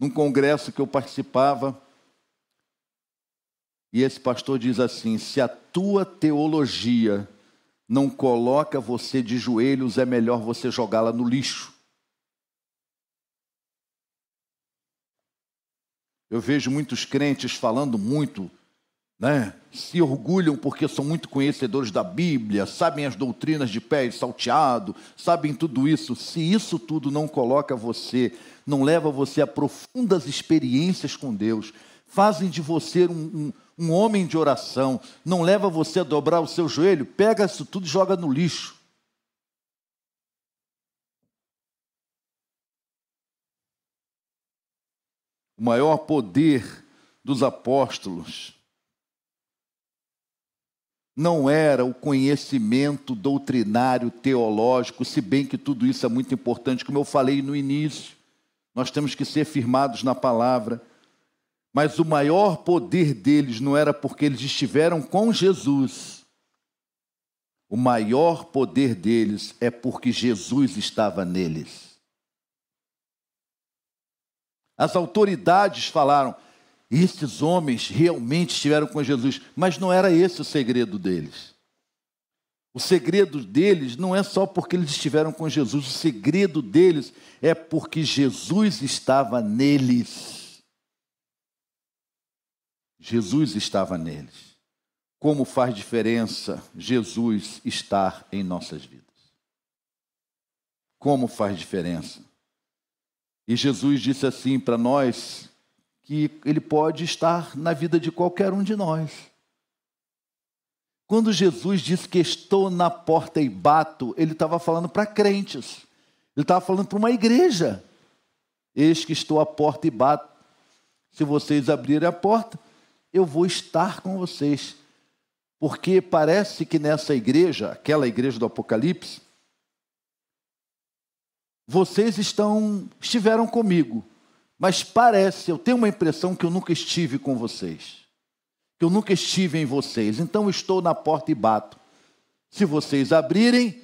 num congresso que eu participava, e esse pastor diz assim: se a tua teologia não coloca você de joelhos, é melhor você jogá-la no lixo. Eu vejo muitos crentes falando muito né? se orgulham porque são muito conhecedores da Bíblia, sabem as doutrinas de pé e salteado, sabem tudo isso. Se isso tudo não coloca você, não leva você a profundas experiências com Deus, fazem de você um, um, um homem de oração, não leva você a dobrar o seu joelho, pega isso tudo e joga no lixo. O maior poder dos apóstolos não era o conhecimento doutrinário, teológico, se bem que tudo isso é muito importante, como eu falei no início, nós temos que ser firmados na palavra. Mas o maior poder deles não era porque eles estiveram com Jesus. O maior poder deles é porque Jesus estava neles. As autoridades falaram: esses homens realmente estiveram com Jesus, mas não era esse o segredo deles. O segredo deles não é só porque eles estiveram com Jesus, o segredo deles é porque Jesus estava neles. Jesus estava neles. Como faz diferença Jesus estar em nossas vidas? Como faz diferença? E Jesus disse assim para nós que ele pode estar na vida de qualquer um de nós. Quando Jesus disse que estou na porta e bato, ele estava falando para crentes, ele estava falando para uma igreja. Eis que estou à porta e bato. Se vocês abrirem a porta, eu vou estar com vocês. Porque parece que nessa igreja, aquela igreja do Apocalipse, vocês estão estiveram comigo, mas parece, eu tenho uma impressão que eu nunca estive com vocês. Que eu nunca estive em vocês. Então estou na porta e bato. Se vocês abrirem,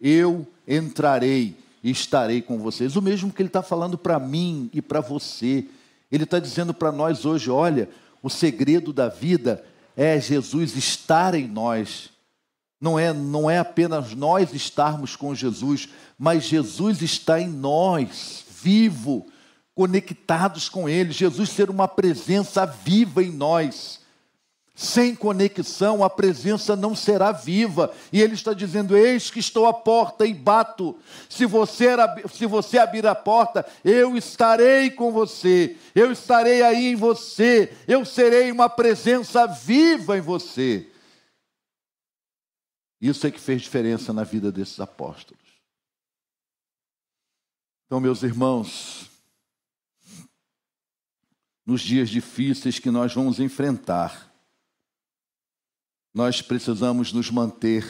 eu entrarei e estarei com vocês. O mesmo que ele está falando para mim e para você. Ele está dizendo para nós hoje: olha, o segredo da vida é Jesus estar em nós. Não é, não é apenas nós estarmos com Jesus, mas Jesus está em nós, vivo conectados com Ele, Jesus ser uma presença viva em nós, Sem conexão, a presença não será viva. E ele está dizendo: Eis que estou à porta e bato. Se você, se você abrir a porta, eu estarei com você. Eu estarei aí em você. Eu serei uma presença viva em você. Isso é que fez diferença na vida desses apóstolos. Então, meus irmãos, nos dias difíceis que nós vamos enfrentar, nós precisamos nos manter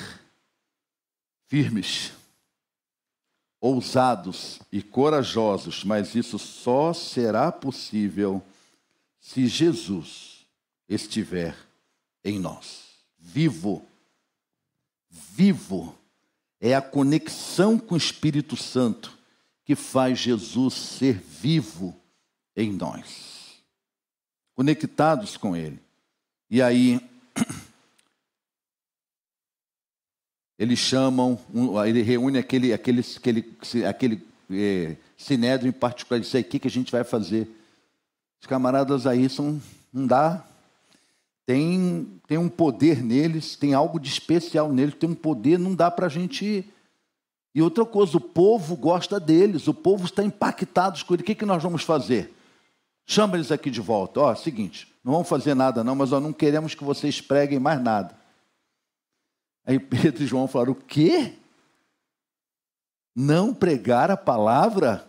firmes, ousados e corajosos, mas isso só será possível se Jesus estiver em nós, vivo. Vivo é a conexão com o Espírito Santo que faz Jesus ser vivo em nós, conectados com Ele. E aí, eles chamam, ele reúne aquele, aquele, aquele, aquele é, sinédrio em particular, diz aí, o que, que a gente vai fazer? Os camaradas aí são, não dá, tem, tem um poder neles, tem algo de especial neles, tem um poder, não dá para a gente... E outra coisa, o povo gosta deles, o povo está impactado com ele, o que, que nós vamos fazer? Chama eles aqui de volta, ó, seguinte, não vamos fazer nada não, mas ó, não queremos que vocês preguem mais nada. Aí Pedro e João falaram: o quê? Não pregar a palavra?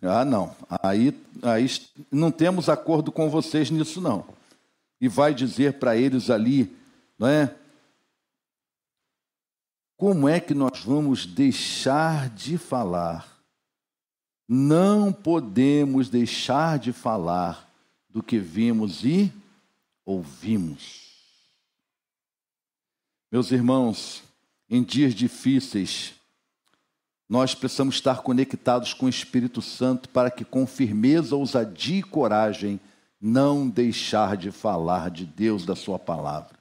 Ah, não. Aí, aí não temos acordo com vocês nisso, não. E vai dizer para eles ali, não é? Como é que nós vamos deixar de falar? Não podemos deixar de falar do que vimos e ouvimos. Meus irmãos, em dias difíceis, nós precisamos estar conectados com o Espírito Santo para que, com firmeza, ousadia e coragem, não deixar de falar de Deus, da Sua palavra.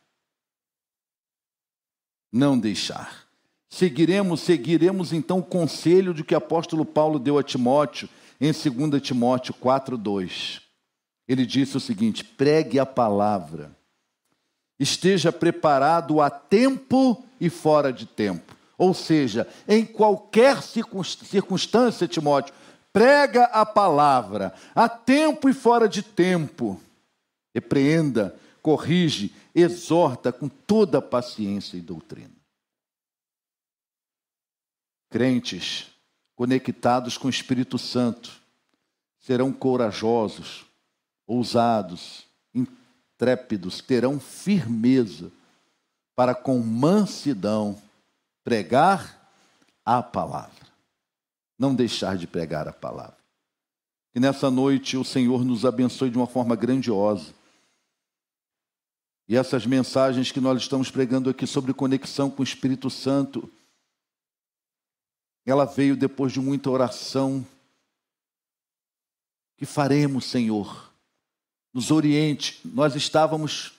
Não deixar. Seguiremos, seguiremos então o conselho de que o apóstolo Paulo deu a Timóteo em 2 Timóteo 4:2. Ele disse o seguinte: pregue a palavra esteja preparado a tempo e fora de tempo. Ou seja, em qualquer circunstância, Timóteo, prega a palavra, a tempo e fora de tempo. Repreenda, corrige, exorta com toda paciência e doutrina. Crentes conectados com o Espírito Santo serão corajosos, ousados, trépidos terão firmeza para com mansidão pregar a palavra. Não deixar de pregar a palavra. Que nessa noite o Senhor nos abençoe de uma forma grandiosa. E essas mensagens que nós estamos pregando aqui sobre conexão com o Espírito Santo, ela veio depois de muita oração. Que faremos, Senhor? Nos oriente. Nós estávamos,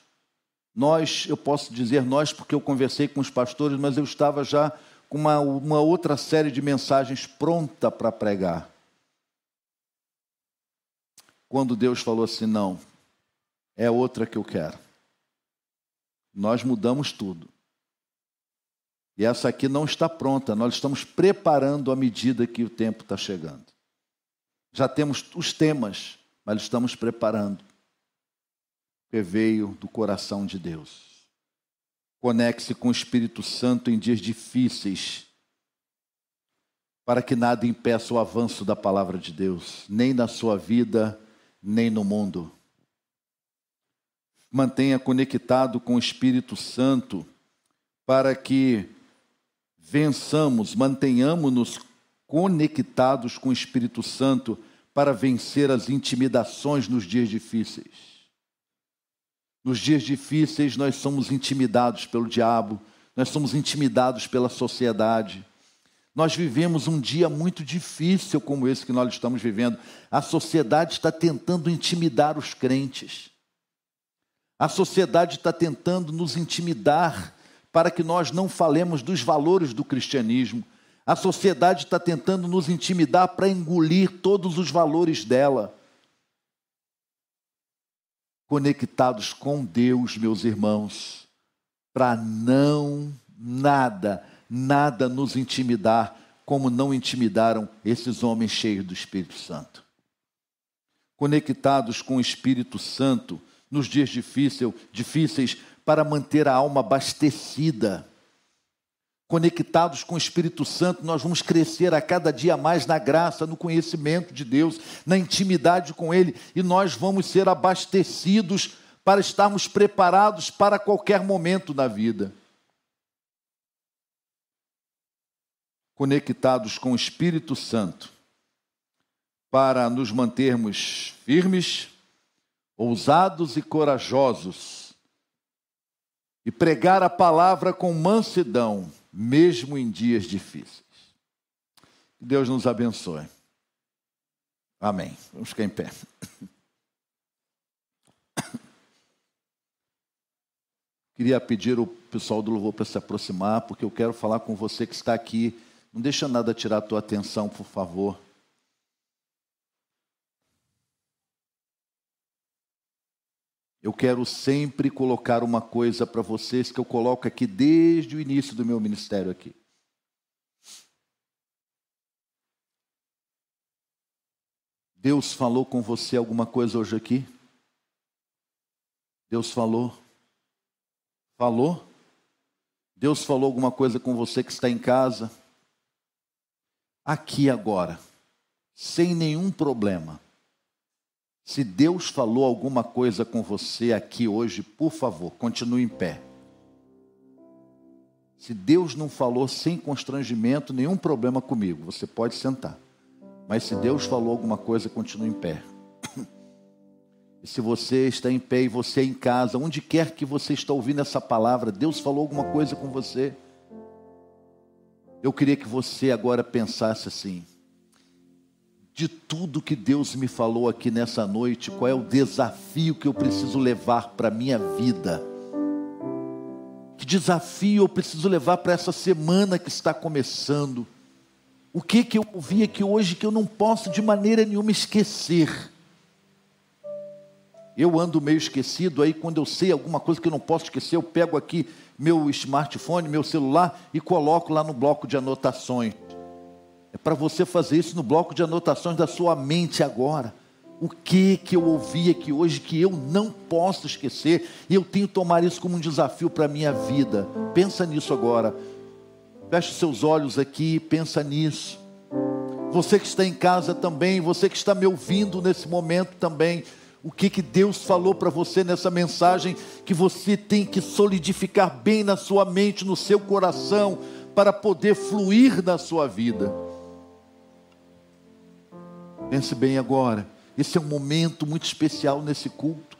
nós, eu posso dizer nós porque eu conversei com os pastores, mas eu estava já com uma, uma outra série de mensagens pronta para pregar. Quando Deus falou assim: não, é outra que eu quero. Nós mudamos tudo. E essa aqui não está pronta, nós estamos preparando à medida que o tempo está chegando. Já temos os temas, mas estamos preparando que veio do coração de Deus. Conecte-se com o Espírito Santo em dias difíceis, para que nada impeça o avanço da palavra de Deus, nem na sua vida, nem no mundo. Mantenha conectado com o Espírito Santo, para que vençamos, mantenhamos-nos conectados com o Espírito Santo para vencer as intimidações nos dias difíceis. Nos dias difíceis, nós somos intimidados pelo diabo, nós somos intimidados pela sociedade. Nós vivemos um dia muito difícil como esse que nós estamos vivendo. A sociedade está tentando intimidar os crentes. A sociedade está tentando nos intimidar para que nós não falemos dos valores do cristianismo. A sociedade está tentando nos intimidar para engolir todos os valores dela. Conectados com Deus, meus irmãos, para não nada, nada nos intimidar, como não intimidaram esses homens cheios do Espírito Santo. Conectados com o Espírito Santo nos dias difícil, difíceis para manter a alma abastecida. Conectados com o Espírito Santo, nós vamos crescer a cada dia mais na graça, no conhecimento de Deus, na intimidade com Ele, e nós vamos ser abastecidos para estarmos preparados para qualquer momento da vida. conectados com o Espírito Santo para nos mantermos firmes, ousados e corajosos e pregar a palavra com mansidão, mesmo em dias difíceis. Que Deus nos abençoe. Amém. Vamos ficar em pé. [coughs] Queria pedir o pessoal do louvor para se aproximar, porque eu quero falar com você que está aqui não deixa nada tirar a tua atenção, por favor. Eu quero sempre colocar uma coisa para vocês que eu coloco aqui desde o início do meu ministério aqui. Deus falou com você alguma coisa hoje aqui? Deus falou? Falou? Deus falou alguma coisa com você que está em casa? aqui agora, sem nenhum problema. Se Deus falou alguma coisa com você aqui hoje, por favor, continue em pé. Se Deus não falou sem constrangimento, nenhum problema comigo, você pode sentar. Mas se Deus falou alguma coisa, continue em pé. E se você está em pé e você é em casa, onde quer que você está ouvindo essa palavra, Deus falou alguma coisa com você. Eu queria que você agora pensasse assim: de tudo que Deus me falou aqui nessa noite, qual é o desafio que eu preciso levar para a minha vida? Que desafio eu preciso levar para essa semana que está começando? O que que eu ouvi aqui hoje que eu não posso de maneira nenhuma esquecer? Eu ando meio esquecido, aí quando eu sei alguma coisa que eu não posso esquecer, eu pego aqui meu smartphone, meu celular e coloco lá no bloco de anotações. É para você fazer isso no bloco de anotações da sua mente agora. O que que eu ouvi aqui hoje que eu não posso esquecer e eu tenho que tomar isso como um desafio para a minha vida. Pensa nisso agora. Feche seus olhos aqui, pensa nisso. Você que está em casa também, você que está me ouvindo nesse momento também, o que, que Deus falou para você nessa mensagem que você tem que solidificar bem na sua mente, no seu coração, para poder fluir na sua vida. Pense bem agora, esse é um momento muito especial nesse culto.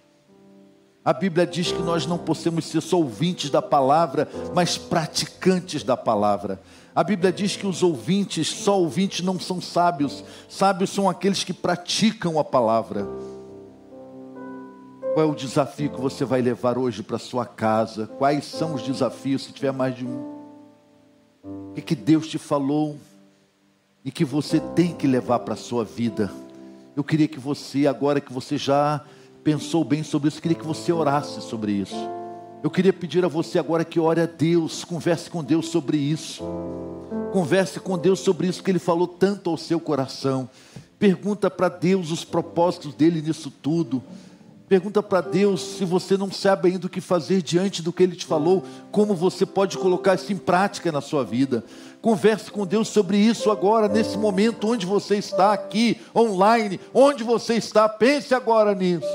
A Bíblia diz que nós não podemos ser só ouvintes da palavra, mas praticantes da palavra. A Bíblia diz que os ouvintes, só ouvintes, não são sábios, sábios são aqueles que praticam a palavra. Qual é o desafio que você vai levar hoje para sua casa? Quais são os desafios, se tiver mais de um? O que, que Deus te falou e que você tem que levar para a sua vida? Eu queria que você, agora que você já pensou bem sobre isso, queria que você orasse sobre isso. Eu queria pedir a você agora que ore a Deus, converse com Deus sobre isso. Converse com Deus sobre isso que Ele falou tanto ao seu coração. Pergunta para Deus os propósitos dele nisso tudo. Pergunta para Deus se você não sabe ainda o que fazer diante do que Ele te falou, como você pode colocar isso em prática na sua vida. Converse com Deus sobre isso agora, nesse momento, onde você está, aqui, online, onde você está, pense agora nisso.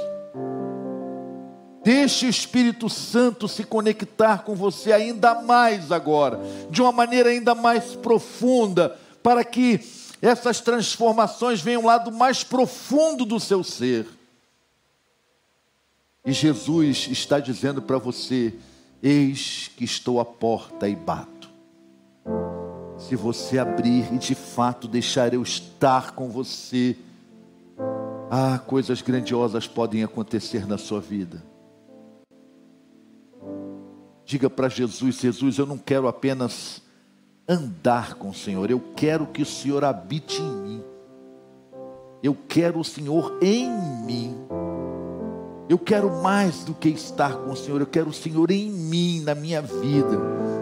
Deixe o Espírito Santo se conectar com você ainda mais agora, de uma maneira ainda mais profunda, para que essas transformações venham lá do mais profundo do seu ser. E Jesus está dizendo para você: Eis que estou à porta e bato. Se você abrir e de fato deixar eu estar com você, ah, coisas grandiosas podem acontecer na sua vida. Diga para Jesus: Jesus, eu não quero apenas andar com o Senhor, eu quero que o Senhor habite em mim. Eu quero o Senhor em mim. Eu quero mais do que estar com o Senhor, eu quero o Senhor em mim, na minha vida.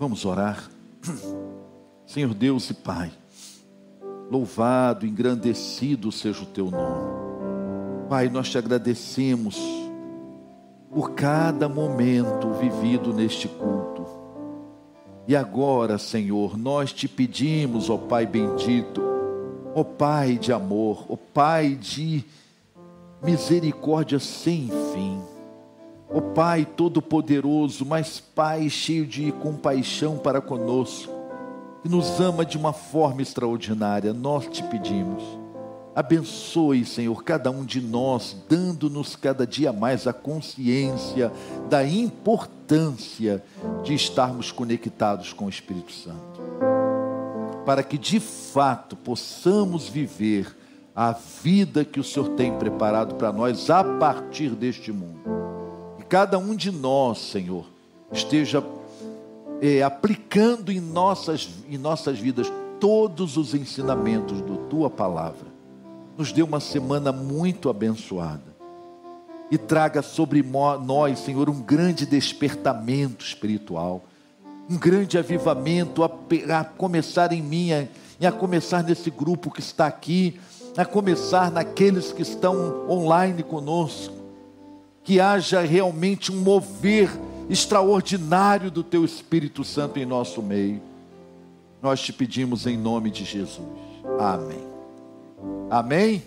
Vamos orar. Senhor Deus e Pai, louvado, engrandecido seja o teu nome. Pai, nós te agradecemos por cada momento vivido neste culto. E agora, Senhor, nós te pedimos, ó Pai bendito, ó Pai de amor, ó Pai de misericórdia sem fim, ó Pai todo-poderoso, mas Pai cheio de compaixão para conosco, que nos ama de uma forma extraordinária, nós te pedimos. Abençoe, Senhor, cada um de nós, dando-nos cada dia mais a consciência da importância de estarmos conectados com o Espírito Santo para que de fato possamos viver a vida que o Senhor tem preparado para nós a partir deste mundo. Cada um de nós, Senhor, esteja é, aplicando em nossas, em nossas vidas todos os ensinamentos da tua palavra. Nos dê uma semana muito abençoada e traga sobre nós, Senhor, um grande despertamento espiritual um grande avivamento a, a começar em mim, e a começar nesse grupo que está aqui, a começar naqueles que estão online conosco. Que haja realmente um mover extraordinário do Teu Espírito Santo em nosso meio. Nós te pedimos em nome de Jesus. Amém. Amém.